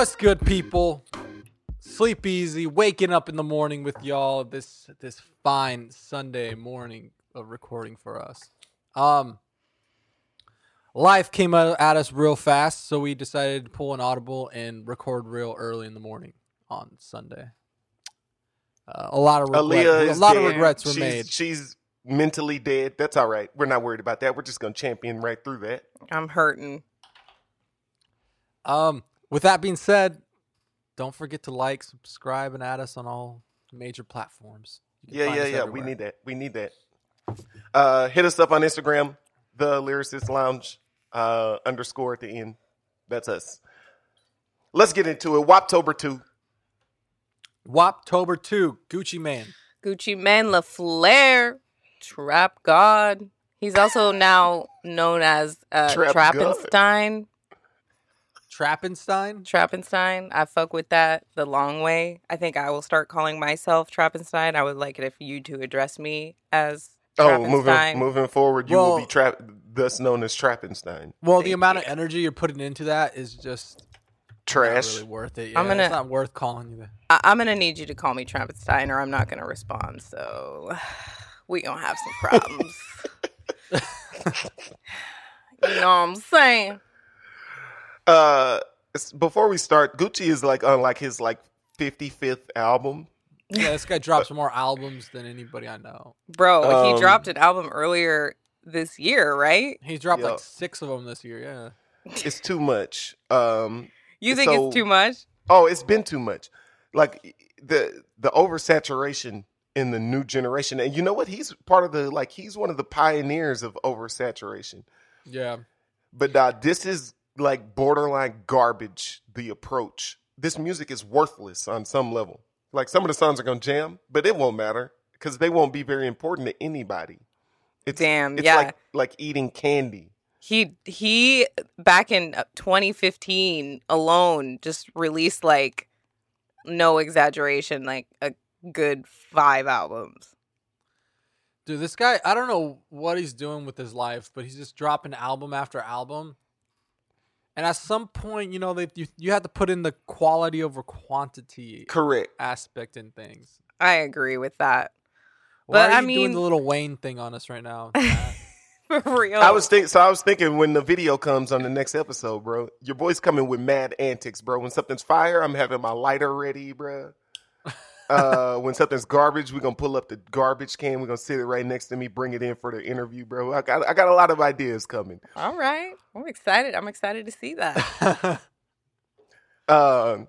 What's good, people? Sleep easy. Waking up in the morning with y'all this this fine Sunday morning of recording for us. Um, life came at us real fast, so we decided to pull an audible and record real early in the morning on Sunday. Uh, a lot of regret, a lot dead. of regrets were she's, made. She's mentally dead. That's all right. We're not worried about that. We're just gonna champion right through that. I'm hurting. Um, with that being said, don't forget to like, subscribe, and add us on all major platforms. You Yeah, yeah, us yeah. We need that. We need that. Uh, hit us up on Instagram, the Lyricist Lounge uh, underscore at the end. That's us. Let's get into it. Woptober two. Woptober 2, Gucci Mane. Gucci Mane La Flare, Trap God. He's also now known as uh, Trap God. Trappenstein. Trappenstein. Trappenstein. I fuck with that the long way. I think I will start calling myself Trappenstein. I would like it if you two address me as Oh, moving moving forward, you will be trap thus known as Trappenstein. Well, the amount you. of energy you're putting into that is just Trash. not really worth it. I'm Yeah, gonna- It's not worth calling you that. I- I'm gonna need you to call me Trappenstein, or I'm not gonna respond. So we gonna have some problems. you know what I'm saying? Uh, before we start, Gucci is like on like his like fifty fifth album. Yeah, this guy drops more albums than anybody I know. Bro, he Um, dropped an album earlier this year, right? He dropped Yeah. like six of them this year. Yeah. It's too much. Um, You think So- it's too much? oh, it's been too much. Like the the oversaturation in the new generation, and you know what? He's part of the like he's one of the pioneers of oversaturation. Yeah. But uh, this is like borderline garbage. The approach. This music is worthless on some level. Like some of the songs are gonna jam, but it won't matter because they won't be very important to anybody. It's, Damn, it's yeah. like like eating candy. He he back in uh, 2015 alone just released like no exaggeration like a good 5 albums. Dude, this guy, I don't know what he's doing with his life, but he's just dropping album after album. And at some point, you know, they, you, you have to put in the quality over quantity Correct. aspect in things. I agree with that. Why But, are I you doing the Lil Wayne thing on us right now? For real. I was think so. I was thinking when the video comes on the next episode, bro. Your boy's coming with mad antics, bro. When something's fire, I'm having my lighter ready, bro. Uh, when something's garbage, we're gonna pull up the garbage can. We're gonna sit it right next to me, bring it in for the interview, bro. I got I got a lot of ideas coming. All right. I'm excited. I'm excited to see that. Um,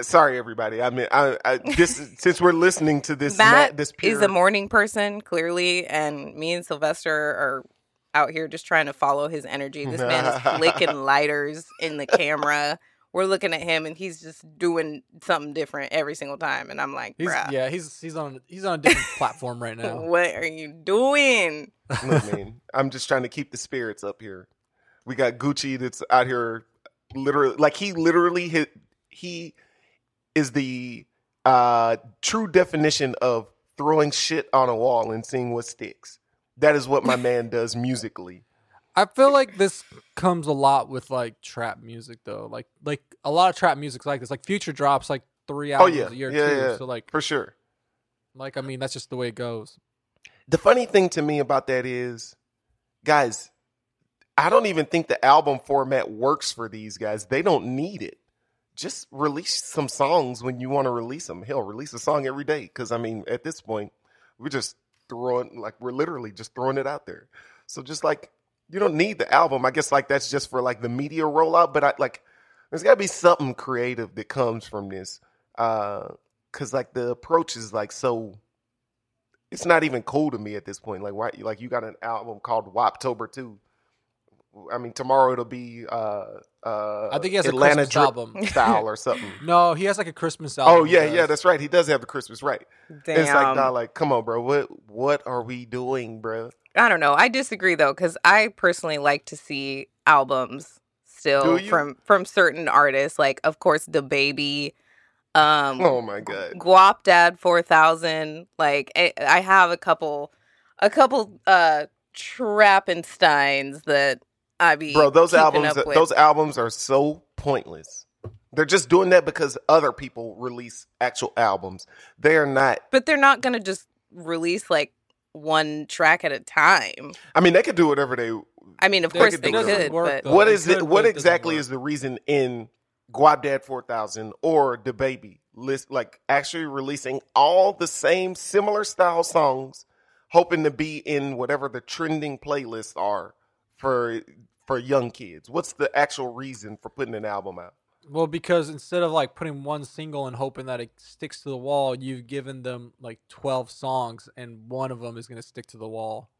sorry everybody. I mean, I, I this since we're listening to this, Matt ma- this is a morning person, clearly, and me and Silvestre are out here just trying to follow his energy. This man is flicking lighters in the camera. We're looking at him, and he's just doing something different every single time. And I'm like, he's, bruh, yeah, he's he's on he's on a different platform right now. what are you doing? Look, man, I'm just trying to keep the spirits up here. We got Gucci that's out here, literally, like he literally hit. He is the uh, true definition of throwing shit on a wall and seeing what sticks. That is what my man does musically. I feel like this comes a lot with like trap music though. Like like a lot of trap music's like this. Like Future drops like three Oh albums yeah, a year yeah, too. yeah, So like for sure. like I mean that's just the way it goes. The funny thing to me about that is, guys, I don't even think the album format works for these guys. They don't need it. Just release some songs when you want to release them. Hell, release a song every day. Because I mean, at this point, we're just throwing like we're literally just throwing it out there. So just like you don't need the album. I guess like that's just for like the media rollout. But I like there's got to be something creative that comes from this. Uh, Cause like the approach is like so it's not even cool to me at this point. Like why like you got an album called Woptober 2. I mean tomorrow it'll be uh uh I think he has a Atlanta Christmas album. style or something. No, he has like a Christmas album. oh yeah, yeah, that's right. He does have the Christmas right. Damn. It's like nah, like come on, bro. What what are we doing, bro? I don't know. I disagree though, because I personally like to see albums still from from certain artists. Like, of course, DaBaby. Um, Oh my god. Guapdad 4000. Like I, I have a couple a couple uh Trappensteins that I be Bro, those albums up with. those albums are so pointless. They're just doing that because other people release actual albums. They are not. But they're not gonna just release like one track at a time. I mean, they could do whatever they. I mean, of They course could they could, Work, but though. What it is could, it? What exactly is the reason in Guapdad Four Thousand or the Baby list, like actually releasing all the same similar style songs, hoping to be in whatever the trending playlists are for for young kids? What's the actual reason for putting an album out? Well, because instead of like putting one single and hoping that it sticks to the wall, you've given them like 12 songs and one of them is going to stick to the wall.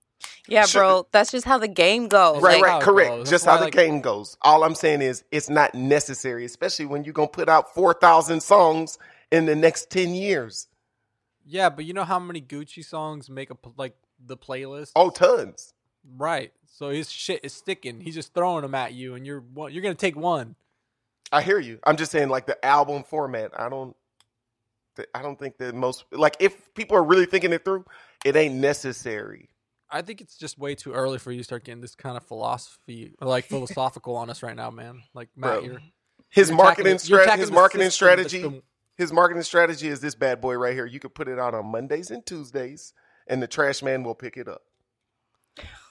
yeah, Sure. bro, that's just how the game goes. Right, like right, correct. goes. Just That's how the like- game goes. All I'm saying is it's not necessary, especially when you're gonna put out four thousand songs in the next ten years. Yeah, but you know how many Gucci songs make a like the playlist? Oh, tons. Right. So his shit is sticking. He's just throwing them at you, and you're you're gonna take one. I hear you. I'm just saying, like the album format. I don't. I don't think that most like if people are really thinking it through, it ain't necessary. I think it's just way too early for you to start getting this kind of philosophy, like philosophical on us right now, man. Like Matt, Bro, you're His you're marketing strategy. His marketing strategy. been- His marketing strategy is this bad boy right here. You could put it out on Mondays and Tuesdays, and the trash man will pick it up.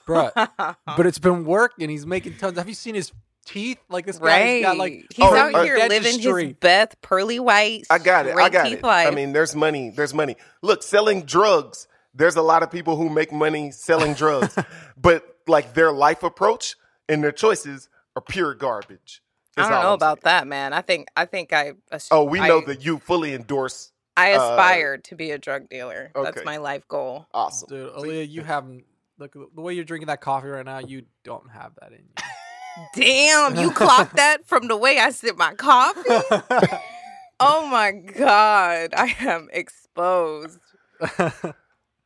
Bruh, but it's been working. He's making tons. Have you seen his teeth? Like this guy's right. got like He's Oh, out uh, here living his Beth pearly white. I got it. I got it. Life. I mean, there's money. There's money. Look, selling drugs. There's a lot of people who make money selling drugs, but like their life approach and their choices are pure garbage. I don't know I'm about saying. that, man. I think I think I. as- Oh, we know I- that you fully endorse. I uh, to be a drug dealer. That's my life goal. Awesome. Dude, See? Aaliyah, you haven't. Look, the way you're drinking that coffee right now, you don't have that in you. Damn, you clocked that from the way I sip my coffee. Oh my god, I am exposed.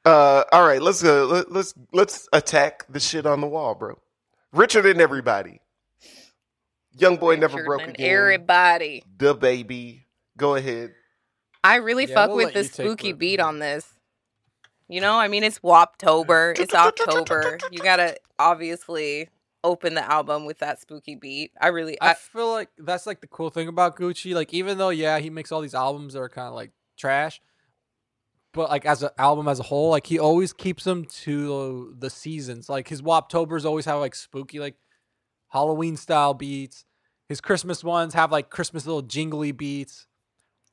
Uh, all right, let's uh, let, let's let's attack the shit on the wall, bro. Richer than everybody. Young boy never broke than again. Everybody. DaBaby. Go ahead. I really Yeah, fuck we'll with let the spooky beat on this. You know, I mean, it's Woptober. It's October. You gotta obviously open the album with that spooky beat. I really, I I, feel like that's like the cool thing about Gucci. Like, even though yeah, he makes all these albums that are kind of like trash, but like as an album as a whole, like he always keeps them to the seasons. Like his Woptobers always have like spooky, like Halloween style beats. His Christmas ones have like Christmas little jingly beats.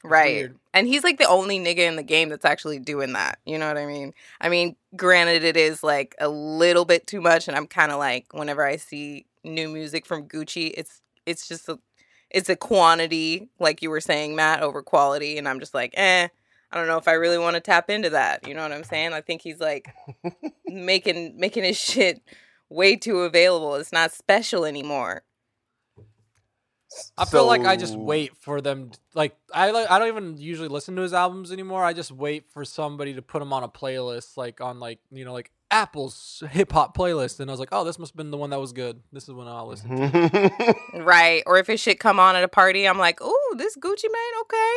Right. weird. And he's like the only nigga in the game that's actually doing that. You know what I mean? I mean, granted, it is like a little bit too much, and I'm kind of like, whenever I see new music from Gucci, it's it's just a it's a quantity, like you were saying, Matt, over quality, and I'm just like, eh. I don't know if I really want to tap into that. You know what I'm saying? I think he's like making making his shit way too available. It's not special anymore. I feel like I just wait for them. Like I like I don't even usually listen to his albums anymore. I just wait for somebody to put them on a playlist, like on like you know like Apple's hip hop playlist, and I was like, oh, this must have been the one that was good. This is when I'll listen. to Right. Or if it should come on at a party, I'm like, oh, this Gucci Mane, okay.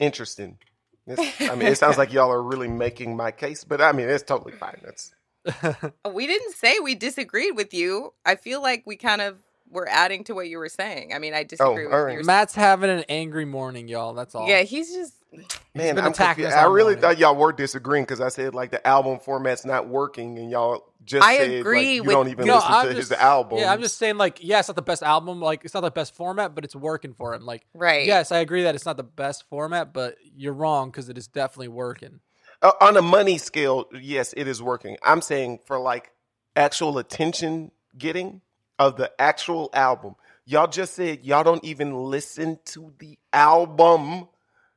Interesting. It's- I mean, it sounds like y'all are really making my case, but I mean, it's totally fine. That's We didn't say we disagreed with you. I feel like we kind of were adding to what you were saying. I mean, I disagree with all right. your Matt's having an angry morning, y'all. That's all. Yeah, he's just man. been I'm attacking confused. us I really morning. thought y'all were disagreeing because I said like the album format's not working, and y'all just I said agree like, you with- don't even No, listen I'm to his just- album. Yeah, I'm just saying, like, yeah, it's not the best album. Like, it's not the best format, but it's working for him. Like, right. yes, I agree that it's not the best format, but you're wrong because it is definitely working. Uh, on a money scale, yes, it is working. I'm saying for like actual attention getting of the actual album. Y'all just said y'all don't even listen to the album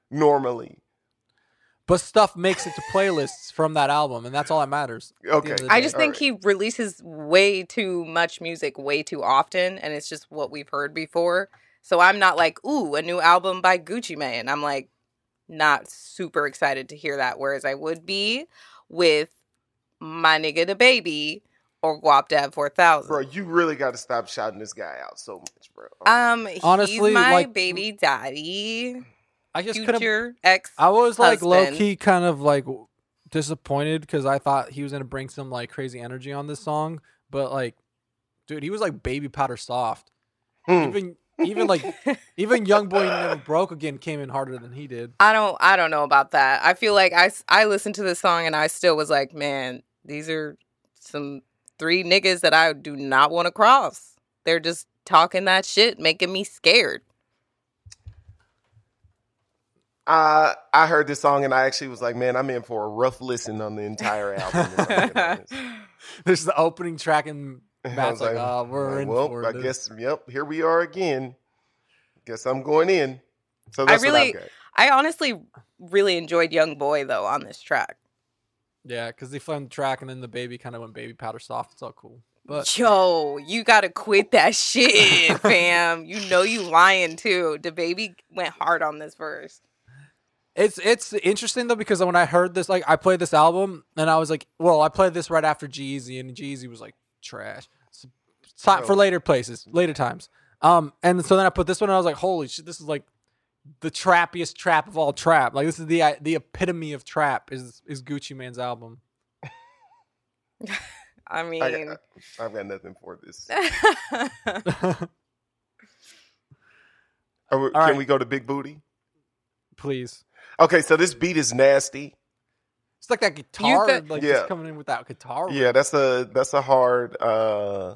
normally. But stuff makes it to playlists from that album, and that's all that matters. at the end Okay. I just All think right. he releases way too much music way too often, and it's just what we've heard before. So I'm not like, ooh, a new album by Gucci Mane. I'm like, not super excited to hear that. Whereas I would be with my nigga DaBaby or Guapdad 4000. Bro, you really got to stop shouting this guy out so much, bro. Um, Honestly, he's my like- baby daddy, I just couldn't. future ex. I was like low key, kind of like disappointed because I thought he was gonna bring some like crazy energy on this song, but like, dude, he was like baby powder soft. Hmm. Even even like even Young Boy Never Broke Again came in harder than he did. I don't I don't know about that. I feel like I I listened to this song and I still was like, man, these are some three niggas that I do not want to cross. They're just talking that shit, making me scared. Uh, I heard this song and I actually was like, man, I'm in for a rough listen on the entire album. if I'm being honest. This is the opening track, and I Matt's was like, "Oh, we're like, in well, for I this." guess, yep, here we are again. Guess I'm going in. So I that's really- what I've got. I honestly really enjoyed Young Boy though on this track. Yeah, because they filmed the track, and then DaBaby kind of went baby powder soft. It's all cool. But Yo, you gotta quit that shit, fam. You know you lying too. DaBaby went hard on this verse. It's it's interesting though because when I heard this, like I played this album and I was like, well, I played this right after Jeezy and Jeezy was like trash. It's it's time for later places, later times. Um, and so then I put this one and I was like, holy shit, this is like the trappiest trap of all trap. Like this is the the epitome of trap is is Gucci Mane's album. I mean, I got, I've got nothing for this. We- can right. we go to Big Booty? Please, Okay, so this beat is nasty. it's like that guitar, th- like Yeah. just coming in with that guitar. riff. Yeah, that's a that's a hard uh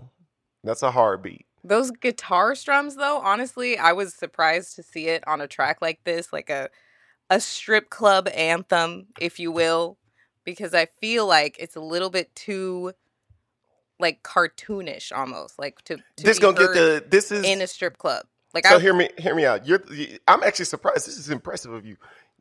that's a hard beat. Those guitar strums though, honestly, I was surprised to see it on a track like this, like a a strip club anthem, if you will, because I feel like it's a little bit too like cartoonish almost, like to, to this be gonna get the this is in a strip club. Like so I hear me hear me out. You're I'm actually surprised. This is impressive of you.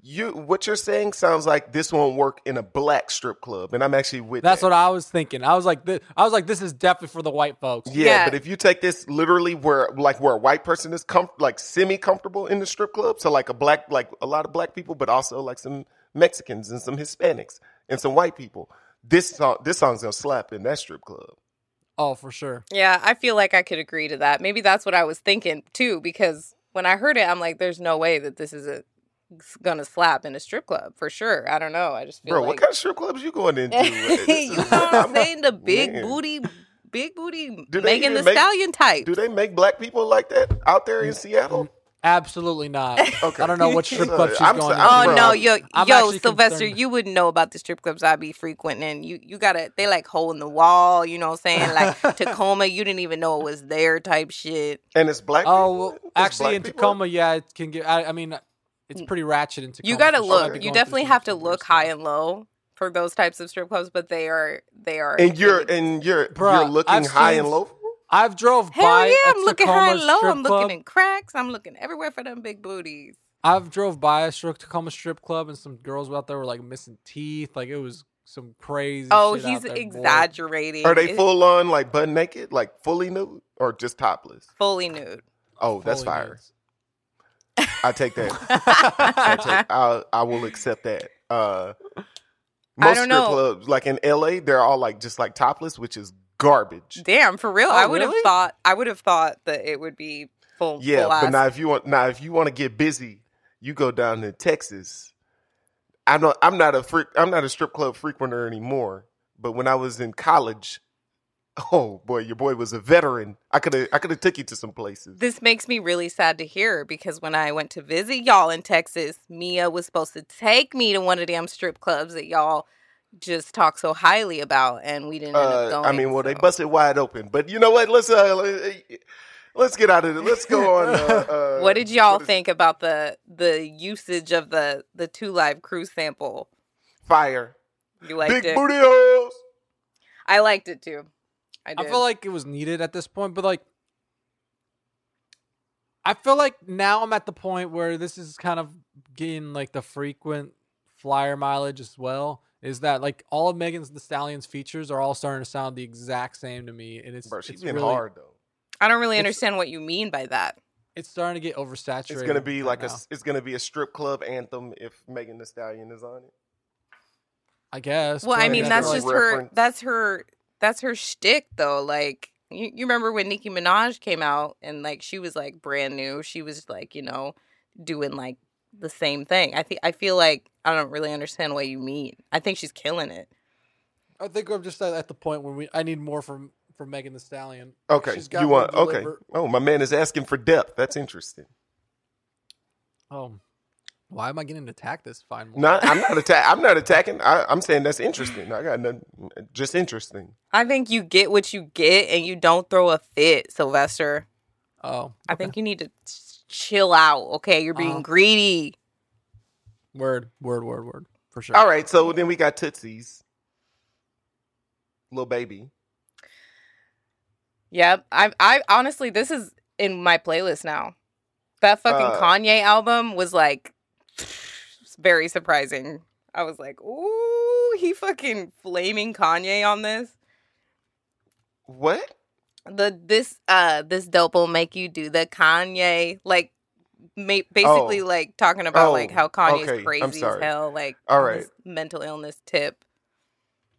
You what you're saying sounds like this won't work in a black strip club, and I'm actually with That's that. what I was thinking. I was like, thi- I was like, this is definitely for the white folks. Yeah, Yeah. but if you take this literally where like where a white person is com- like semi comfortable in the strip club, so like a black like a lot of black people, but also like some Mexicans and some Hispanics and some white people. This song this song's gonna slap in that strip club. Oh, for sure. Yeah, I feel like I could agree to that. Maybe that's what I was thinking too, because when I heard it, I'm like, "There's no way that this is a it's gonna slap in a strip club for sure." I don't know. I just feel Bro, like what kind of strip clubs you going into? This you know what I'm saying? The big Man. booty, big booty, Do they Megan the make- Stallion type. Do they make black people like that out there in Seattle? Absolutely not. Okay. I don't know what strip Uh, club she's I'm going. so- to. Oh no, yo, I'm yo, Silvestre, concerned. you wouldn't know about the strip clubs I be frequenting. You, you gotta, they like hole in the wall. You know what I'm saying? Like Tacoma, you didn't even know it was there type shit. And it's black. Oh, people? well, actually, black in people? Tacoma, yeah, it can get. I, I mean, it's pretty ratchet in Tacoma. You gotta for sure. I'd be look. You definitely have to look stuff. high and low for those types of strip clubs, but they are, they are. And you're and you're Bruh, you're looking I've high seen- and low. I've drove Hell by. yeah, a I'm looking high and low. I'm looking in cracks. I'm looking everywhere for them big booties. I've drove by a strip Tacoma strip club, and some girls out there were like missing teeth. Like it was some crazy. Oh, shit out he's there, boy. exaggerating. Are they full on like butt naked, like fully nude, or just topless? fully nude? Oh, that's fire. nudes. I take that. I, take, I, I will accept that. Uh, most strip know. clubs, like in LA, they're all like just like topless, which is garbage. Damn, for real. Oh, I would have thought. I would have thought that it would be full. Yeah, full but ass. now if you want, now if you want to get busy, you go down to Texas. I'm not. I'm not a freak. I'm not a strip club frequenter anymore. But when I was in college, oh boy, your boy was a veteran. I could have. I could have took you to some places. This makes me really sad to hear because when I went to visit y'all in Texas, Mia was supposed to take me to one of them strip clubs that y'all just talk so highly about, and we didn't end up Uh, going. I mean, well, they busted wide open. But you know what? Let's uh, let's get out of it. Let's go on. Uh, uh, What did y'all what is- think about the the usage of the the 2 Live Crew sample? Fire. You liked Big it? booty holes. I liked it too. I I feel like it was needed at this point, but like, I feel like now I'm at the point where this is kind of getting like the frequent flyer mileage as well. Is that like all of Megan's Thee Stallion's features are all starting to sound the exact same to me, and it's Bro, she's it's been really, hard though. I don't really it's- understand what you mean by that. It's starting to get oversaturated. It's gonna be right like a. It's gonna be a strip club anthem if Megan Thee Stallion is on it. I guess. Well, I mean, guess that's like just her. That's her. That's her shtick, though. Like you, you remember when Nicki Minaj came out and like she was like brand new. She was like you know doing like the same thing. I think I feel like I don't really understand what you mean. I think she's killing it. I think I'm just at, at the point where we I need more from from Megan Thee Stallion. Okay, She's got you want okay. Oh, my man is asking for depth. That's interesting. Oh, why am I getting attacked this fine? morning? Not, I'm not attack. I'm not attacking. I, I'm saying that's interesting. I got nothing. Just interesting. I think you get what you get and you don't throw a fit, Silvestre. Oh, I think you need to chill out. Okay, you're being Uh-huh. greedy. word, word, word, word for sure. All right. So then we got Tootsie's Lil Baby. Yep. I I honestly this is in my playlist now. That fucking Uh, Kanye album was like very surprising. I was like, "Ooh, he fucking flaming Kanye on this." What? The this uh this dope will make you do the Kanye like ma- basically Oh. like talking about Oh, like how Kanye's okay, crazy as hell like all right his mental illness tip.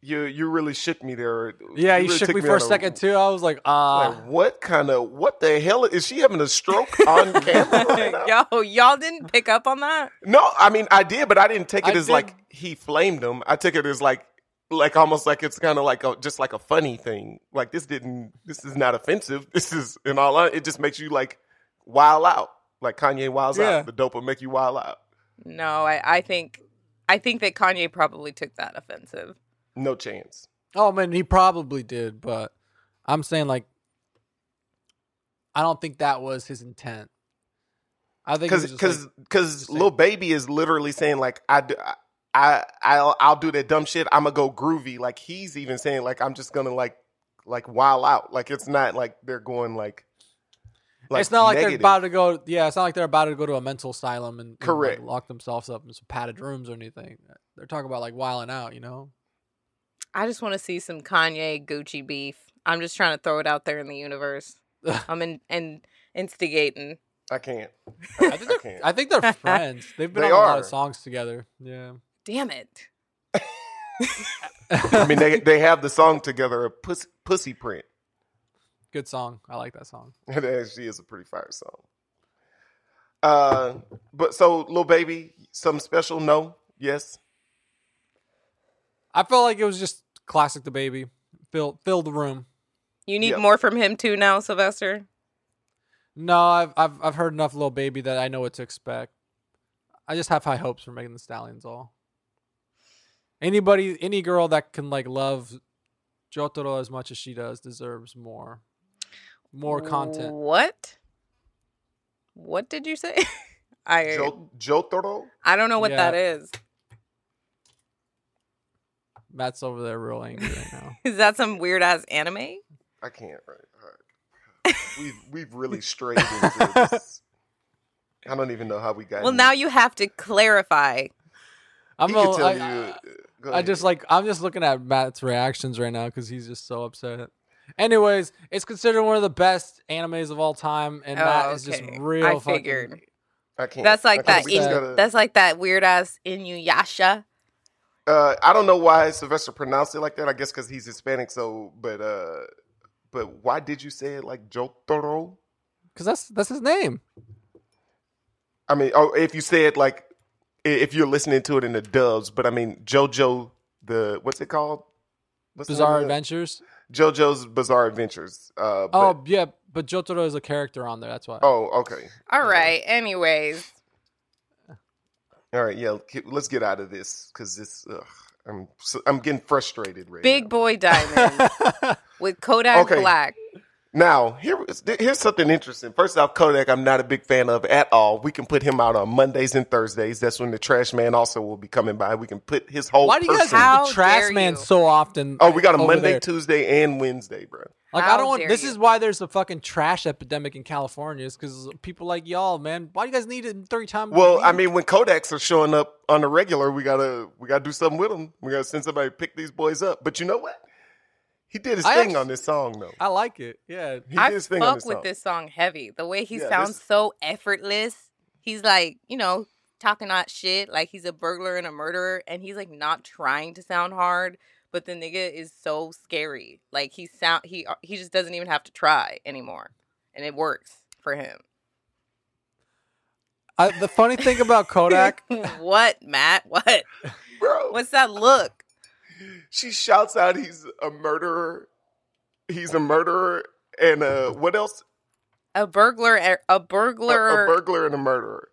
You you really shook me there. Yeah, you really shook took me for a out second too. I was like, ah, Like, what kind of what the hell is she having a stroke on camera? right now? Yo, y'all didn't pick up on that? No, I mean I did, but I didn't take it I as did. like he flamed him. I took it as like like almost like it's kind of like a just like a funny thing. Like this didn't this is not offensive. This is in all it just makes you like wild out. Like Kanye wilds Yeah. out. The dope will make you wild out. No, I, I think I think that Kanye probably took that offensive. No chance. oh man, he probably did, but I'm saying like, I don't think that was his intent. I think it Because because like- because Lil Baby is literally saying like I do. I I'll I'll do that dumb shit. I'm gonna go groovy. Like he's even saying like I'm just gonna like like wild out. Like it's not like they're going like. it's not like they're about to go. Yeah, it's not like they're about to go to a mental asylum and, and, like, Correct. lock themselves up in some padded rooms or anything. They're talking about like wilding out, you know. I just want to see some Kanye Gucci beef. I'm just trying to throw it out there in the universe. I'm in and instigating. I can't. I I, think they're, can't. I think they're friends. They've been They on a lot of songs together. Yeah. Damn it. I mean, they they have the song together, a pussy, pussy print. Good song. I like that song. It actually is a pretty fire song. Uh, but so Lil Baby, something special? No, yes. I felt like it was just classic DaBaby. Fill fill the room. You need Yeah. more from him too now, Silvestre. No, I've I've I've heard enough Lil Baby that I know what to expect. I just have high hopes for Megan Thee Stallions all. Anybody any girl that can like love Jotaro as much as she does deserves more. More content. What? What did you say? I Jo- Jotaro. I don't know what Yeah. that is. Matt's over there real angry right now. Is that some weird ass anime? I can't. Right. We've we've really strayed into this. I don't even know how we got. Well, in- now you have to clarify. I'm he a, can tell I- you. I- uh, I just like I'm just looking at Matt's reactions right now because he's just so upset. Anyways, it's considered one of the best animes of all time, and Oh, Matt is just real. I fucking- figured. I can't. That's like can't. that. In, gotta- that's like that weird ass Inuyasha. Uh, I don't know why Silvestre pronounced it like that. I guess because he's Hispanic. So, but uh, but why did you say it like Jotaro? because that's that's his name. I mean, oh, if you say it like if you're listening to it in the dubs, but I mean JoJo the what's it called? What's Bizarre? Adventures. JoJo's Bizarre Adventures. Uh, but, Oh yeah, but Jotaro is a character on there. That's why. oh, okay, All right. Anyways, all right, yeah. Let's get out of this because this. Ugh, I'm so, I'm getting frustrated right Big now. Boy Diamond with Kodak Okay. Black. Now, here, here's something interesting. First off, Kodak, I'm not a big fan of at all. We can put him out on Mondays and Thursdays. That's when the trash man also will be coming by. We can put his whole. why do you guys person- How have the trash man you. so often? Oh, we got a Monday, there? Tuesday, and Wednesday, bro. Like I don't want. This you. is why there's a fucking trash epidemic in California. Is because people like y'all, man. Why do you guys need it three times? Well, I mean, when Kodaks are showing up on the regular, we gotta we gotta do something with them. We gotta send somebody to pick these boys up. But you know what? He did his I thing actu- on this song, though. I like it. Yeah, He I did his thing on fuck this with song. this song heavy. The way he Yeah, sounds this- so effortless. He's like, you know, talking that shit like he's a burglar and a murderer, and he's like not trying to sound hard, but the nigga is so scary. Like he sound he he just doesn't even have to try anymore, and it works for him. I, the funny thing about Kodak, what, Matt? What? Bro, What's that look? she shouts out he's a murderer he's a murderer and uh what else? A burglar, a A, burglar. a burglar and a murderer.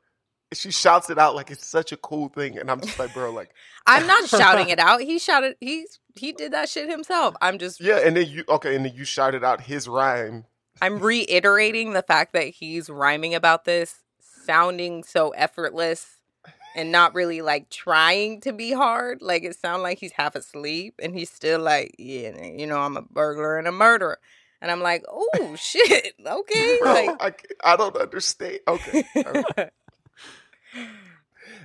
She shouts it out like it's such a cool thing, and I'm just like, bro, like, I'm not shouting it out. He shouted. He he did that shit himself. I'm just. yeah. And then you okay, and then you shouted out his rhyme. I'm reiterating the fact that he's rhyming about this, sounding so effortless, and not really like trying to be hard. Like it sounds like he's half asleep, and he's still like, yeah, you know, I'm a burglar and a murderer. And I'm like, oh shit, okay, Bro, like. I, I don't understand. Okay, right.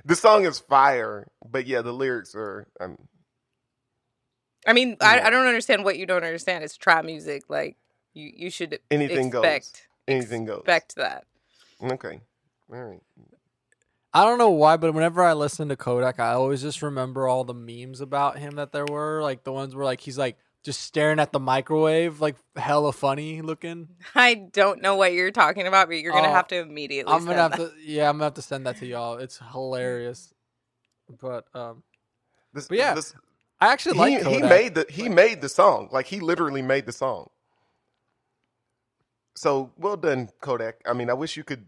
The song is fire, but yeah, the lyrics are. Um, I mean, I, Yeah. I don't understand what you don't understand. It's trap music. Like you, you should Anything goes. expect anything goes. expect that. Okay, all right. I don't know why, but whenever I listen to Kodak, I always just remember all the memes about him that there were, like the ones where like he's like just staring at the microwave, like hella funny looking. I don't know what you're talking about, but you're gonna Oh, have to immediately. I'm gonna send have that. to, yeah, I'm gonna have to send that to y'all. It's hilarious. But um, This, But yeah, this- I actually like he Kodak. made the he made the song. Like he literally made the song. So well done, Kodak. I mean, I wish you could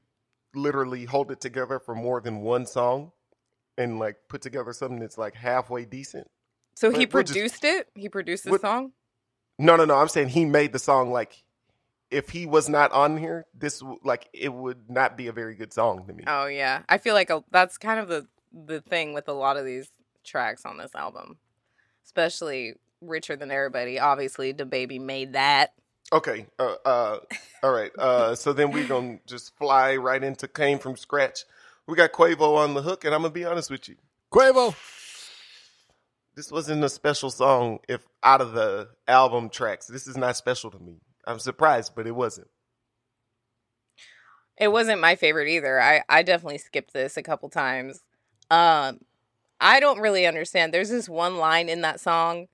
literally hold it together for more than one song, and like put together something that's like halfway decent. So he we'll just- produced it. He produced the song. No, no, no. I'm saying he made the song. Like if he was not on here, this like it would not be a very good song to me. Oh yeah, I feel like a, that's kind of the the thing with a lot of these tracks on this album, especially "Richer Than Everybody." Obviously, DaBaby made that. Okay. Uh, uh, all right. Uh, so then we're gonna just fly right into came from scratch. We got Quavo on the hook, and I'm gonna be honest with you. Quavo. This wasn't a special song. If out of the album tracks, this is not special to me. I'm surprised, but it wasn't. It wasn't my favorite either. I I definitely skipped this a couple times. Um, I don't really understand. There's this one line in that song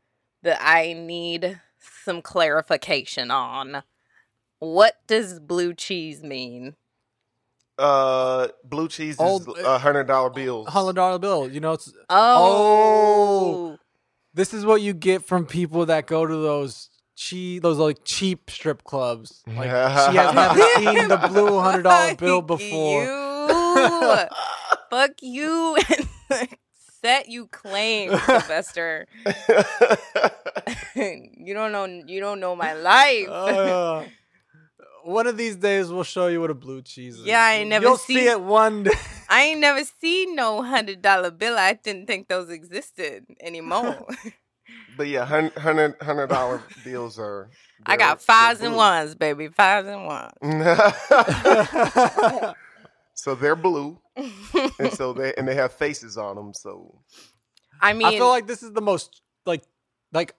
that I need some clarification on. What does blue cheese mean? Uh, blue cheese is a hundred dollar bills. Hundred dollar bill. You know, it's Oh, this is what you get from people that go to those cheap, those like cheap strip clubs. Like she has never seen the blue hundred dollar bill before. You. Fuck you. Set you claim, Silvestre. you don't know. You don't know my life. Uh, one of these days, we'll show you what a blue cheese is. Yeah, I ain't never You'll seen- see it one day. I ain't never seen no hundred dollar bill. I didn't think those existed anymore. but yeah, hundred hundred dollar bills are. I got fives and ones, baby. Fives and ones. so they're blue, and so they and they have faces on them. So I mean, I feel like this is the most like like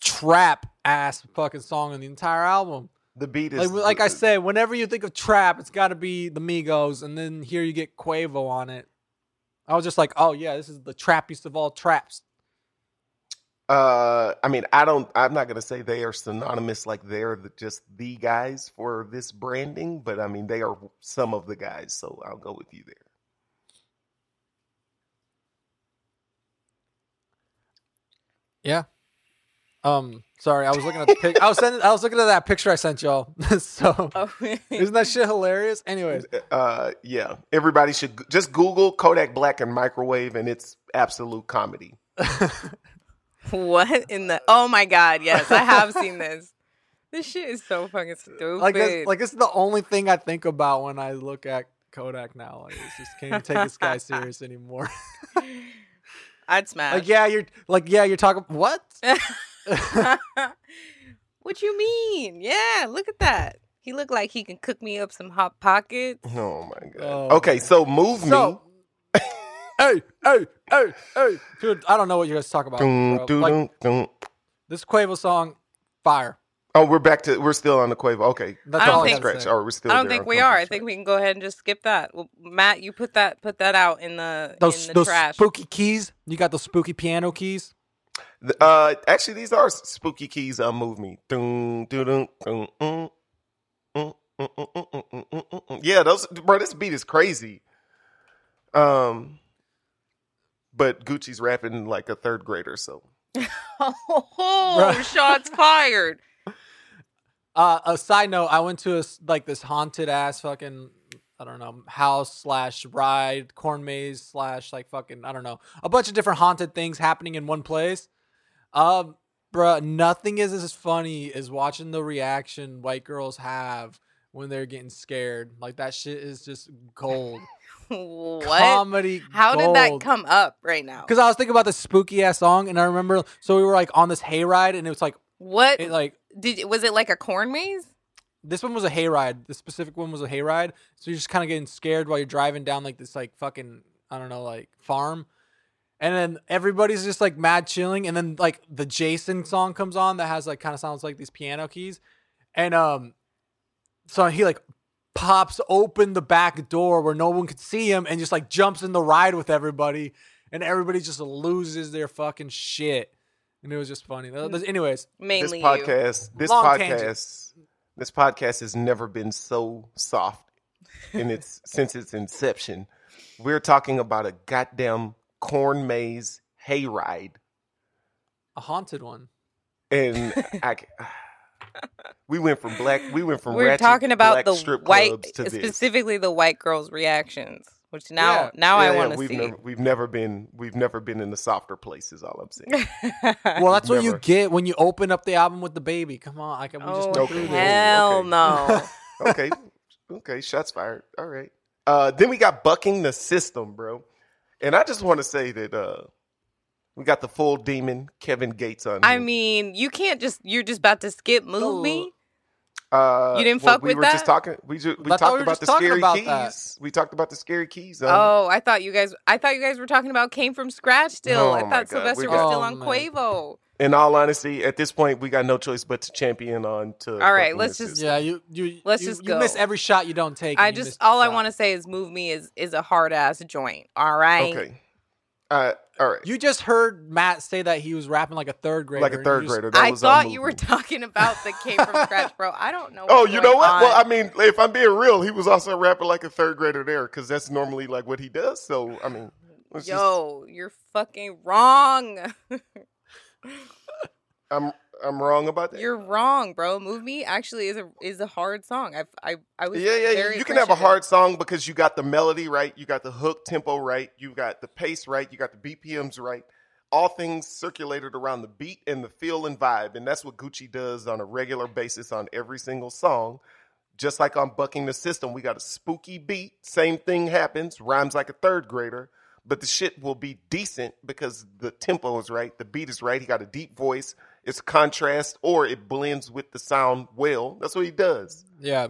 trap ass fucking song on the entire album. The beat is Like like I said, whenever you think of trap, it's got to be the Migos, and then here you get Quavo on it. I was just like, oh yeah, this is the trappiest of all traps. Uh, I mean, I don't. I'm not gonna say they are synonymous. Like they're the, just the guys for this branding, but I mean they are some of the guys. So I'll go with you there. Yeah. Um, sorry, I was looking at the pic. I was sending, I was looking at that picture I sent y'all. so Oh. isn't that shit hilarious? Anyways, Uh, yeah. Everybody should g- just Google Kodak Black and microwave, and it's absolute comedy. what in the? Oh my god! Yes, I have seen this. This shit is so fucking stupid. like this, like this is the only thing I think about when I look at Kodak now. Like, it's just can't take this guy serious anymore. I'd smash. like yeah, you're like yeah, you're talking what? what you mean? Yeah, look at that. He looked like he can cook me up some hot pockets. Oh my god. Oh, okay, so move So, hey, hey, hey, hey, dude, I don't know what you guys talk about. me. bro. Dun, Like, dun, dun. this Quavo song, fire. Oh, we're back to we're still on the Quavo. Okay, That's I don't all think- I gotta scratch. say. Or we're still. I don't there think we are. From I think we can go ahead and just skip that. Well, Matt, you put that put that out in the Those in the those trash. spooky keys. You got those spooky piano keys. Uh, actually, these are spooky keys. I move me. Yeah, those bro. This beat is crazy. Um, but Gucci's rapping like a third grader, so. oh, shots fired. Uh, a side note: I went to a, like this haunted ass fucking I don't know house slash ride corn maze slash like fucking I don't know a bunch of different haunted things happening in one place. Um, bruh, nothing is as funny as watching the reaction white girls have when they're getting scared. Like that shit is just gold. what? Comedy. How did that come up right now? Because I was thinking about the spooky ass song, and I remember so we were like on this hayride, and it was like What it like did was it like a corn maze? this one was a hayride. The specific one was a hayride. So you're just kind of getting scared while you're driving down like this like fucking I don't know like farm, and then everybody's just like mad chilling, and then like the Jason song comes on that has like kind of sounds like these piano keys, and um, so he like pops open the back door where no one could see him and just like jumps in the ride with everybody, and everybody just loses their fucking shit. And it was just funny. Anyways, Mainly this podcast, this Long podcast, tangent. this podcast has never been so soft in its since its inception. We're talking about a goddamn corn maze hayride, a haunted one. and I, we went from black, we went from. We're ratchet talking about the strip white, clubs to this. specifically the white girls' reactions, which now Yeah. now Yeah, I yeah, want to we've see. Never, we've never been, we've never been in the softer places. All I'm saying. Well, that's what you get when you open up the album with DaBaby. Come on, I can, we just oh went Okay. through this. hell Okay. no! okay, okay, shots fired. All right. Uh, then we got bucking the system, bro. And I just want to say that uh, we got the full demon Kevin Gates on. I here. mean, you can't just you're just about to skip move me. uh, you didn't well, fuck we with were that? just talking. We just we I talked we about the scary about keys. that. We talked about the scary keys. Um, Oh, I thought you guys. I thought you guys were talking about came from scratch. Still, Oh I thought Silvestre we was still Oh, on man. Quavo. In all honesty, at this point, we got no choice but to champion on to. All right, let's just- Yeah, you you Let's you, just you miss every shot you don't take. I just all I want to say is move me is is a hard ass joint. All right. Okay. Uh, all right. You just heard Matt say that he was rapping like a third grader. like a third you just- grader. That I was thought you were talking about the came from scratch, bro. I don't know. Oh, you know going what? Well. I mean, if I'm being real, he was also rapping like a third grader there because that's normally like what he does. So, I mean, let's just- Yo, you're fucking wrong. I'm I'm wrong about that. You're wrong, bro. Move me actually is a is a hard song. I I I was yeah, yeah. You can have a hard song because you got the melody right, you got the hook tempo right, you got the pace right, you got the BPMs right. All things circulated around the beat and the feel and vibe, and that's what Gucci does on a regular basis on every single song. Just like on Bucking the System, we got a spooky beat. Same thing happens, rhymes like a third grader, but the shit will be decent because the tempo is right, the beat is right. He got a deep voice. It's contrast, or it blends with the sound well. That's what he does. Yeah,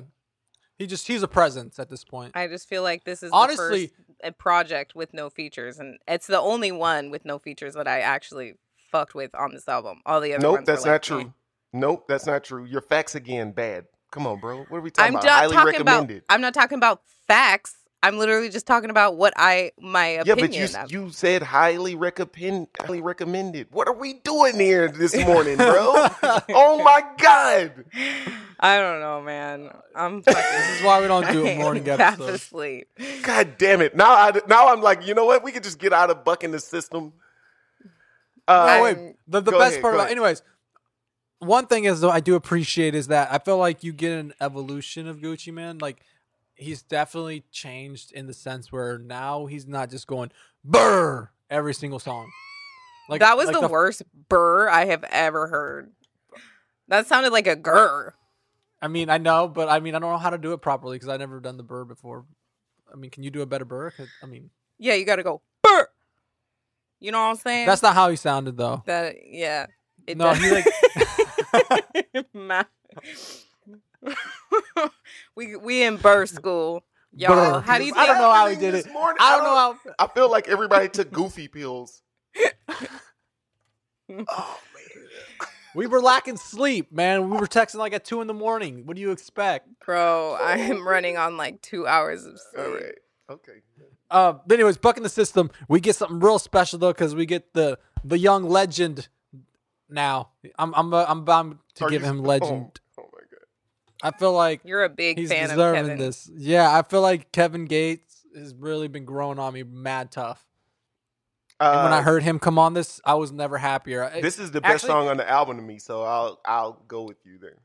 he just he's a presence at this point. I just feel like this is Honestly- the first uh, project with no features, and it's the only one with no features that I actually fucked with on this album. All the other Nope, ones that's like, not true. Nope, that's not true. Your facts again bad. Come on, bro. What are we talking I'm about? Highly talking about. recommended. I'm not talking about facts. I'm literally just talking about what I my yeah, opinion. Yeah, but you of. you said highly recommend highly recommended. What are we doing here this morning, bro? oh my god. I don't know, man. I'm fucking. This is why we don't do a morning half episode. asleep. God damn it. Now I now I'm like, you know what? We could just get out of bucking the system. Uh, Oh wait, the, the best ahead, part about ahead. anyways. One thing is though I do appreciate is that I feel like you get an evolution of Gucci Mane. Like he's definitely changed in the sense where now he's not just going burr every single song. Like that was like the, worst burr I have ever heard. That sounded like a grr. I mean, I know, but I mean, I don't know how to do it properly because I've never done the burr before. I mean, can you do a better burr? I mean, Yeah, you got to go burr. You know what I'm saying? that's not how he sounded though. that. Yeah. It No, does. he like we we in burr school, y'all. Burr. How do you? I don't think- know how he did it. morning, I don't know how. I feel like everybody took goofy pills. Oh man, we were lacking sleep, man. We were texting like at two in the morning. What do you expect? bro? I am running on like two hours of sleep. All right. Okay. Uh, but anyways, bucking the system. We get something real special though, because we get the the young legend. Now, I'm I'm uh, I'm bound to Are give you- him legend. Oh, my god. I feel like You're a big he's fan of deserving Kevin. this. Yeah, I feel like Kevin Gates has really been growing on me, mad tough. And when I Uh, heard him come on this, I was never happier. I- this is the best actually- song on the album to me, so I'll I'll go with you there.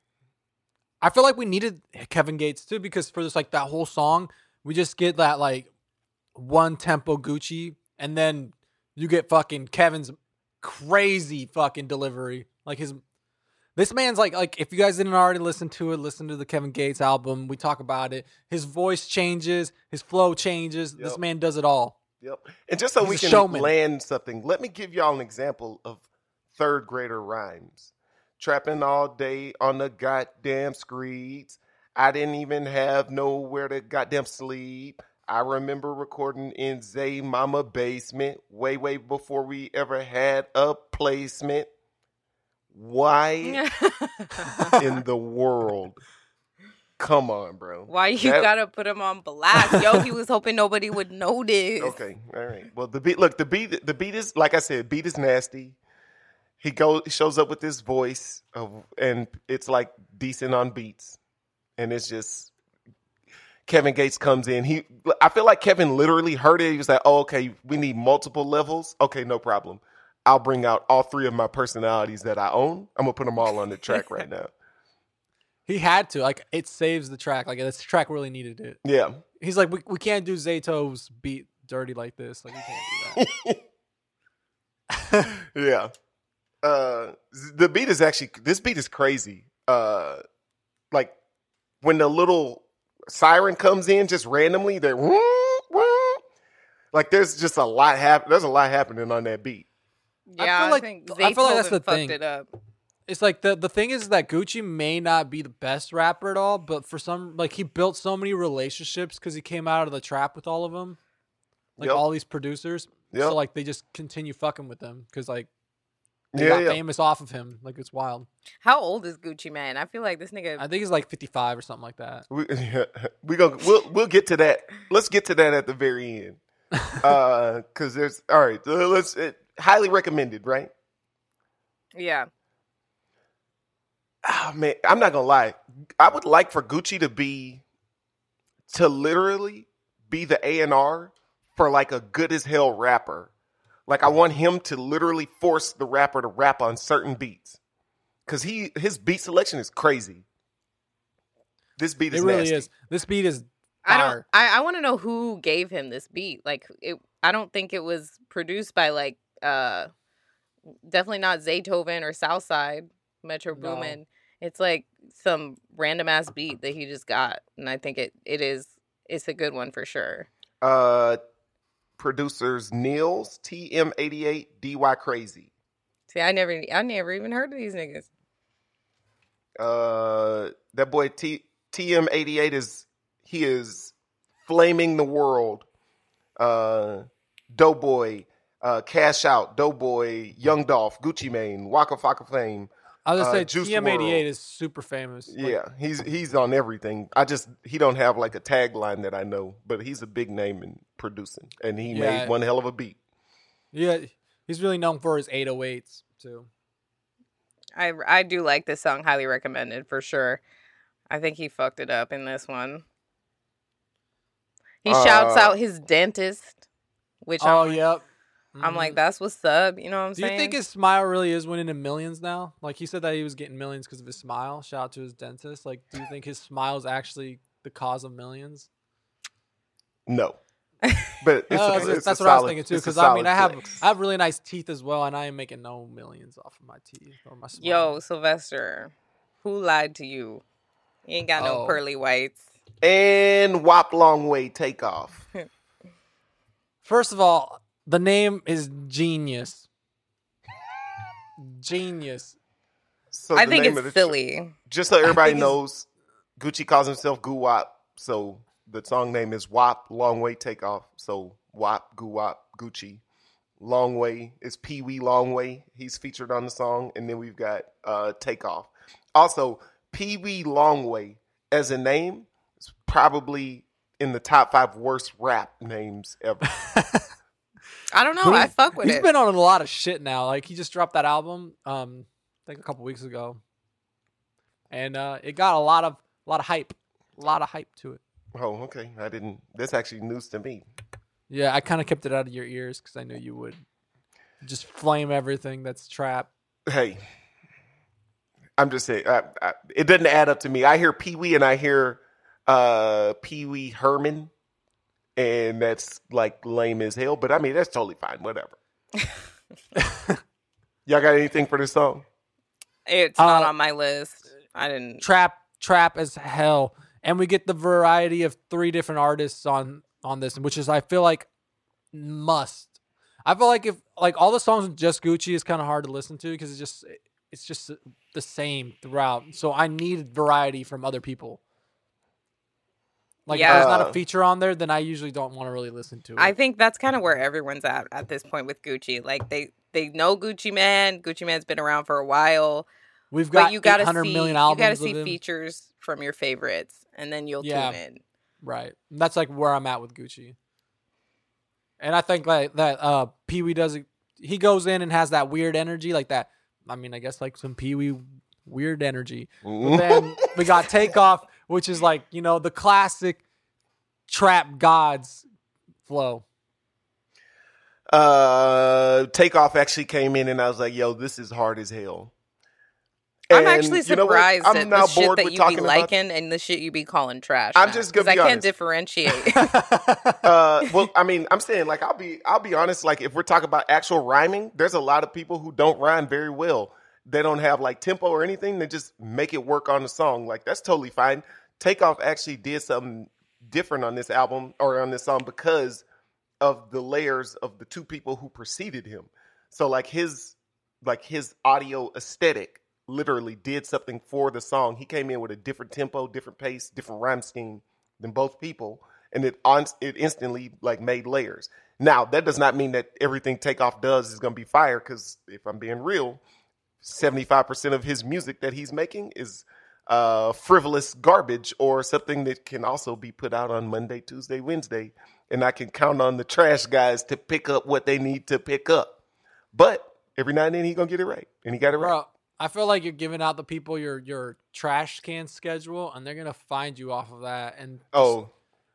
I feel like we needed Kevin Gates too because for this like that whole song, we just get that like one tempo Gucci, and then you get fucking Kevin's crazy fucking delivery. Like his this man's like like if you guys didn't already listen to it, listen to the Kevin Gates album. We talk about it. His voice changes, his flow changes. This man does it all. Yep. And just so He's we can showman. land something, let me give y'all an example of third grader rhymes. Trapping all day on the goddamn streets. I didn't even have nowhere to goddamn sleep. I remember recording in Zay Mama basement way, way before we ever had a placement. Why in the world? Come on, bro. Why you That- gotta put him on blast? Yo, he was hoping nobody would notice. Okay, all right. Well, the beat. Look, the beat. The beat is like I said. Beat is nasty. He goes shows up with this voice of, and it's like decent on beats, and it's just Kevin Gates comes in. He, I feel like Kevin literally heard it. He was like, "Oh, okay, we need multiple levels. Okay, no problem. I'll bring out all three of my personalities that I own. I'm gonna put them all on the track right now." He had to like it saves the track. Like this track really needed it. Yeah, He's like we we can't do Zayto's beat dirty like this. Like we can't do that. yeah. Uh, the beat is actually this beat is crazy. Uh, like when the little siren comes in just randomly, they're like there's just a lot happen. There's a lot happening on that beat. I Yeah, I, feel like- think I feel like that's Zaytoven the thing. it up. it's like the the thing is that Gucci may not be the best rapper at all, but for some like he built so many relationships because he came out of the trap with all of them, like Yep. all these producers. Yep. So like they just continue fucking with them because like they Yeah, got yeah. famous off of him. Like it's wild. How old is Gucci Mane? I feel like this nigga. I think he's like fifty five or something like that. We we go. We'll we'll get to that. Let's get to that at the very end. Uh, because there's all right. Let's it, highly recommended, right? yeah, oh man, I'm not gonna lie. I would like for Gucci to be to literally be the A and R for like a good as hell rapper. Like I want him to literally force the rapper to rap on certain beats. Cause he his beat selection is crazy. This beat It is really nasty. is. This beat is I don't. I, I want to know who gave him this beat. Like, it. I don't think it was produced by like. Uh Definitely not Zaytoven or Southside Metro No. Boomin. It's like some random ass beat that he just got, and I think it it is. It's a good one for sure. Uh producers Nils, TM88, DY Krazy. See, I never, I never even heard of these niggas. Uh, that boy T TM88 is he is flaming the world. Uh, Doughboy, uh, Cash Out, Doughboy, Young Dolph, Gucci Mane, Waka Flocka Flame. I was uh, gonna say Juice TM88 WRLD. is super famous. Like, Yeah, he's he's on everything. I just he don't have like a tagline that I know, but he's a big name in producing, and he Yeah. made one hell of a beat. yeah. He's really known for his 808s too. I I do like this song. Highly recommended for sure. I think he fucked it up in this one. He shouts Uh, out his dentist, which Oh I'm, like, yep. I'm like, Mhm. that's what's up. You know what I'm Do saying? Do you think his smile really is winning in millions now? Like he said that he was getting millions because of his smile. Shout out to his dentist. Like, do you think his smile is actually the cause of millions? No, but it's No, a, that's, it's that's a what I was thinking too. Because I mean, I have flex. I have really nice teeth as well, and I am making no millions off of my teeth or my smile. Yo, Silvestre, who lied to you? You ain't got no Oh. pearly whites. and Wop Long Way Takeoff. First of all, the name is genius. Genius. So I think name of it's the tr- silly. Just so everybody think it's- knows, Gucci calls himself Guwop. So the song name is WAP, Long Way Takeoff. So WAP, Guwop, Gucci. Long Way is Pee Wee Longway. He's featured on the song. And then we've got uh, Takeoff. Also, Pee Wee Longway as a name is probably in the top five worst rap names ever. I don't know. I he's- fuck with He's it. He's been on a lot of shit now. Like he just dropped that album, um, I think a couple weeks ago, and uh, it got a lot of a lot of hype, a lot of hype to it. oh, okay. I didn't. That's actually news to me. Yeah, I kind of kept it out of your ears because I knew you would just flame everything that's trap. Hey, I'm just saying, I, I, it doesn't add up to me. I hear Pee Wee and I hear uh, Pee Wee Herman, and that's like lame as hell. But I mean, that's totally fine. Whatever. Y'all got anything for this song? It's not Uh, on my list. I didn't. trap trap as hell and we get the variety of three different artists on on this which is i feel like must i feel like if like all the songs with just gucci is kind of hard to listen to because it's just it's just the same throughout so i need variety from other people like if there's not a feature on there then i usually don't want to really listen to it I think that's kind of where everyone's at at this point with Gucci. Like they they know Gucci Mane. Gucci Mane's been around for a while, we've got but you gotta 800 see you gotta see features from your favorites, and then you'll Yeah. tune in. Right. That's like where I'm at with Gucci. And I think like that uh Pee Wee does it he goes in and has that weird energy like that. I mean, I guess like some Pee Wee weird energy. But then we got Takeoff, which is like, you know, the classic trap gods flow. uh, Takeoff actually came in, and I was like, "Yo, this is hard as hell." I'm And actually you know surprised I'm at now the shit that with you be talking liking and the shit you be calling trash. I'm now, just gonna 'cause be I can't differentiate. uh, well, I mean, I'm saying like I'll be I'll be honest. Like if we're talking about actual rhyming, there's a lot of people who don't rhyme very well. They don't have like tempo or anything. They just make it work on the song. Like that's totally fine. Takeoff actually did something different on this album or on this song because of the layers of the two people who preceded him. So like his like his audio aesthetic literally did something for the song. He came in with a different tempo, different pace, different rhyme scheme than both people, and it on it instantly like made layers. Now that does not mean that everything Takeoff does is going to be fire. Because if I'm being real, seventy five percent of his music that he's making is uh, frivolous garbage or something that can also be put out on Monday, Tuesday, Wednesday, and I can count on the trash guys to pick up what they need to pick up. But every now and then he gonna get it right, and he got it right. Bro, I feel like you're giving out the people your your trash can schedule and they're gonna find you off of that and Oh,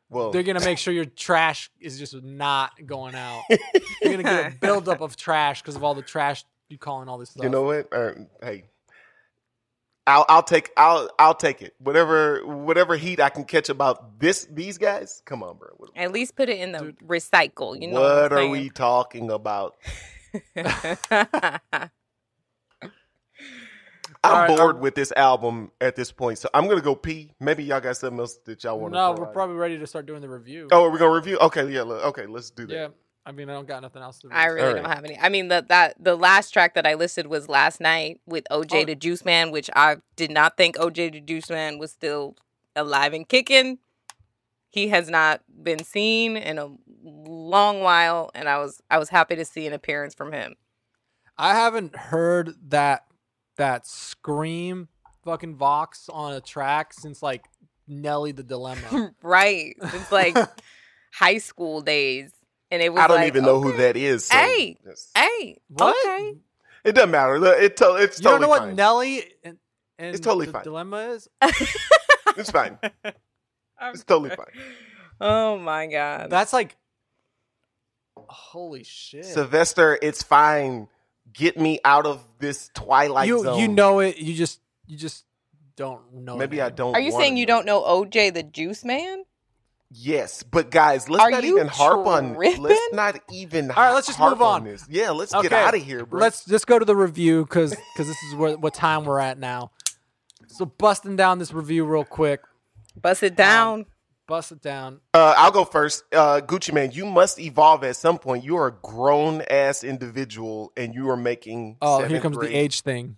well, they're gonna make sure your trash is just not going out. You're gonna get a buildup of trash because of all the trash you calling all this stuff. You know what? Uh, hey, I'll I'll take I'll I'll take it. Whatever whatever heat I can catch about this these guys. Come on, bro. At least put it in the Dude. recycle. You know what what, are I'm we talking about? I'm All right, bored I'm- with this album at this point, so I'm gonna go pee. Maybe y'all got something else that y'all want to. no, we're probably ready to start doing the review. Oh, we're we gonna review? Okay, yeah. Okay, let's do that. yeah. I mean, I don't got nothing else to. I really Alright. don't have any. I mean, the that the last track that I listed was last night with OJ Oh. the Juiceman, which I did not think OJ the Juiceman was still alive and kicking. He has not been seen in a long while, and I was I was happy to see an appearance from him. I haven't heard that that scream fucking Vox on a track since like Nelly the Dilemma. right? It's like high school days, and it was. I don't like, even know who that is. so Hey, it's- Hey, What? okay. It doesn't matter. Look, It to, it's you totally don't know what fine. Nelly and, and It's totally the fine. Dilemma is? it's fine. It's totally fine. Oh my god. That's like holy shit. Silvestre, it's fine. Get me out of this twilight you zone. you know it. You just you just don't know. the Maybe I don't. Are you saying you don't know OJ the Juiceman? Yes, but guys, let's Are not even harp on. Let's not even. All right, let's just harp move on. this. Yeah, let's Okay, get out of here, bro. Let's just go to the review because because this is where what time we're at now. So busting down this review real quick. Bust it down. Bust it down. Uh, I'll go first. Uh, Gucci Mane, you must evolve at some point. You are a grown ass individual, and you are making. Oh, here comes grade- the age thing.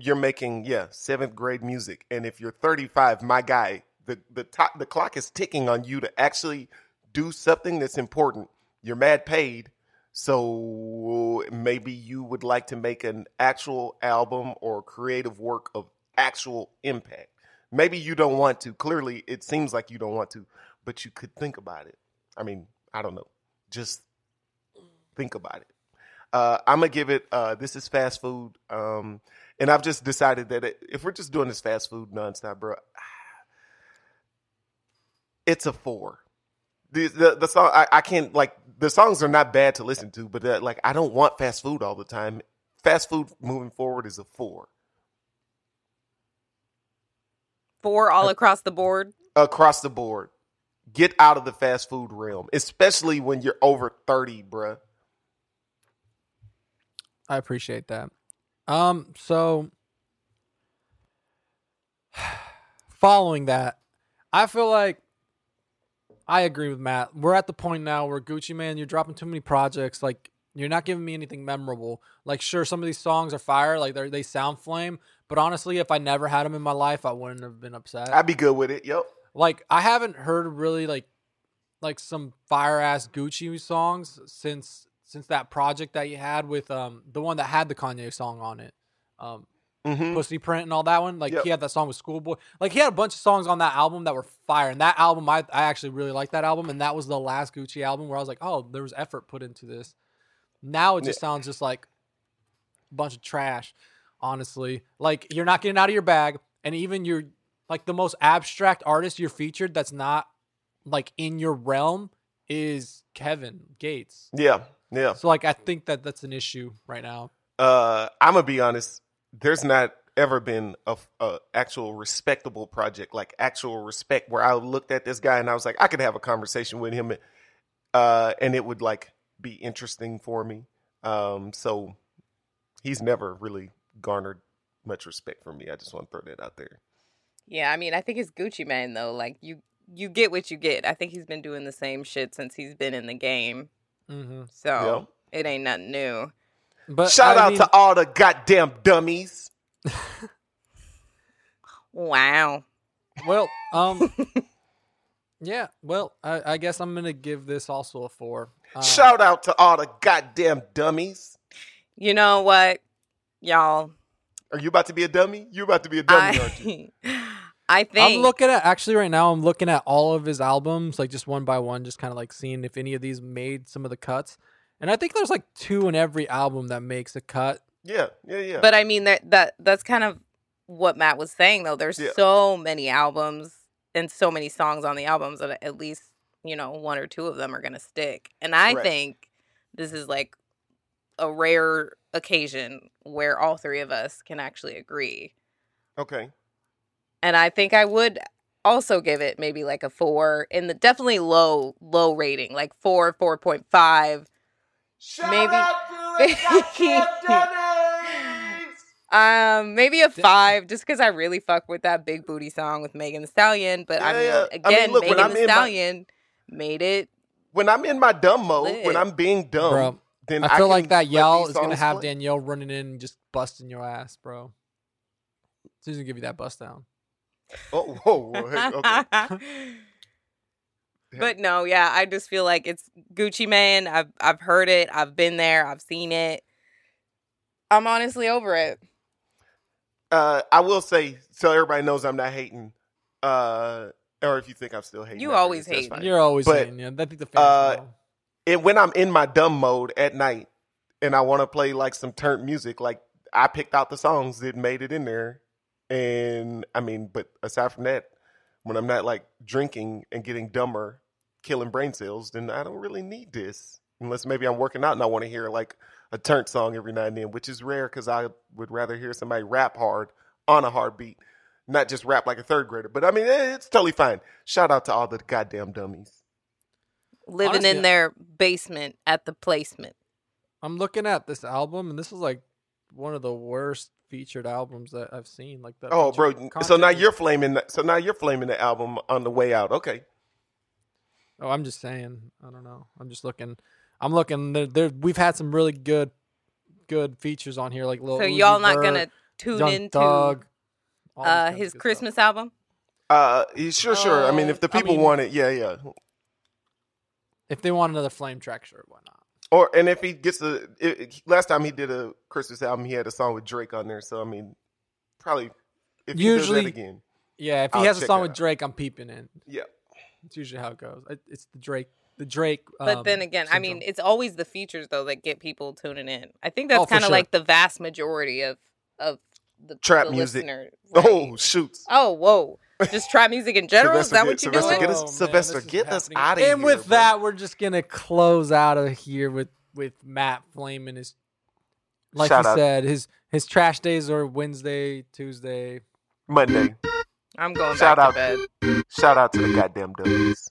You're making yeah seventh grade music, and if you're 35, my guy, the the top, the clock is ticking on you to actually do something that's important. You're mad paid, so maybe you would like to make an actual album or creative work of actual impact. Maybe you don't want to. Clearly, it seems like you don't want to, but you could think about it. I mean, I don't know. Just think about it. Uh, I'm gonna give it. Uh, this is fast food, um, and I've just decided that it, if we're just doing this fast food nonstop, bro, it's a four. The the, the song I, I can't like the songs are not bad to listen to, but uh, like I don't want fast food all the time. Fast food moving forward is a four. Four all across the board. across the board. Get out of the fast food realm, especially when you're over 30, bruh. I appreciate that. Um, so following that, I feel like I agree with Matt. We're at the point now where Gucci Mane, you're dropping too many projects. Like you're not giving me anything memorable. Like sure, some of these songs are fire, like they they sound flame. But honestly, if I never had them in my life, I wouldn't have been upset. I'd be good with it. Yep. like I haven't heard really like like some fire ass Gucci songs since since that project that you had with um the one that had the Kanye song on it. Um hmm Pussy Print and all that one. Like Yep. he had that song with Schoolboy. Like he had a bunch of songs on that album that were fire. And that album I I actually really like that album and that was the last Gucci album where I was like, "Oh, there was effort put into this." Now it just sounds just like a bunch of trash, honestly. Like you're not getting out of your bag and even you're like the most abstract artist you're featured that's not like in your realm is Kevin Gates. Yeah. Yeah. So like I think that that's an issue right now. Uh, I'm gonna be honest. There's not ever been a, a actual respectable project, like actual respect, where I looked at this guy and I was like, I could have a conversation with him, uh, and it would like be interesting for me. Um, so he's never really garnered much respect from me. I just want to throw that out there. Yeah, I mean, I think it's Gucci Mane though. Like you, you get what you get. I think he's been doing the same shit since he's been in the game, Mm-hmm. so it ain't nothing new. But Shout I out mean- to all the goddamn dummies. Wow. Well, um, yeah. Well, I, I guess I'm gonna give this also a four. Um, Shout out to all the goddamn dummies. You know what, y'all? Are you about to be a dummy? You're about to be a dummy, aren't you? I, I think I'm looking at actually right now. I'm looking at all of his albums, like just one by one, just kind of like seeing if any of these made some of the cuts. And I think there's like two in every album that makes a cut. Yeah, yeah, yeah. But I mean that that that's kind of what Matt was saying though. There's Yeah. so many albums and so many songs on the albums that at least, you know, one or two of them are gonna stick. And I Right. think this is like a rare occasion where all three of us can actually agree. okay. And I think I would also give it maybe like a four in the definitely low, low rating, like four, four point five. Shout Maybe- out to the. Um, maybe a five, just because I really fuck with that big booty song with Megan Thee Stallion. But I mean, yeah. I again, mean, look, Megan I'm Thee in my- Stallion made it. When I'm in my dumb mode, Lit. when I'm being dumb, Bro, then I feel can like that let yell is gonna have play. Danielle running in and just busting your ass, bro. She's gonna give you that bust down. Oh, whoa, whoa, hey, okay. but no, yeah, I just feel like it's Gucci Mane. I've I've heard it. I've been there. I've seen it. I'm honestly over it. Uh, I will say, so everybody knows I'm not hating. Uh, or if you think I'm still hating, You always this, that's hating. fine. You're always But, saying, yeah. I think the fans uh, know. and when I'm in my dumb mode at night and I want to play like some turnt music, like I picked out the songs that made it in there. And I mean, but aside from that, when I'm not like drinking and getting dumber, killing brain cells, then I don't really need this. Unless maybe I'm working out and I want to hear like a turnt song every now and then, which is rare because I would rather hear somebody rap hard on a hard beat, not just rap like a third grader. But I mean, eh, it's totally fine. Shout out to all the goddamn dummies. Living Honestly, in their basement at the placement. I'm looking at this album, and this is like one of the worst featured albums that I've seen. Like that. Oh, bro. featured So now you're flaming. The, so now you're flaming the album on the way out. Okay. Oh, I'm just saying. I don't know. I'm just looking. I'm looking. There, there we've had some really good, good features on here, like Lil So Uzi y'all not Vert, gonna tune Young into Thug, all this uh his Christmas stuff. album? Uh, sure, sure. I mean, Oh, if the I people mean- want it, yeah, yeah. If they want another flame track, sure, why not? Or and if he gets the it, it- last time he did a Christmas album, he had a song with Drake on there. So I mean, probably if he Usually- does that again, Yeah, if he I'll has a song with. Drake, I'm peeping in. yeah. It's usually how it goes. It, it's the Drake, the Drake. But um, then again, I mean, it's always the features though that get people tuning in. I think that's Oh, kind of sure. like the vast majority of of the Trap the music. listener, Oh right? shoots. oh, whoa! Just trap music in general. Is that what you're Silvestre doing? get us- Oh, man, Silvestre, this is get us happening. outta here, And with bro. that, we're just gonna close out of here with with Matt flaming his, like Shout he out. said, his his trash days are Wednesday, Tuesday. Monday. I'm going Shout back out. to bed. Shout out to the goddamn W's.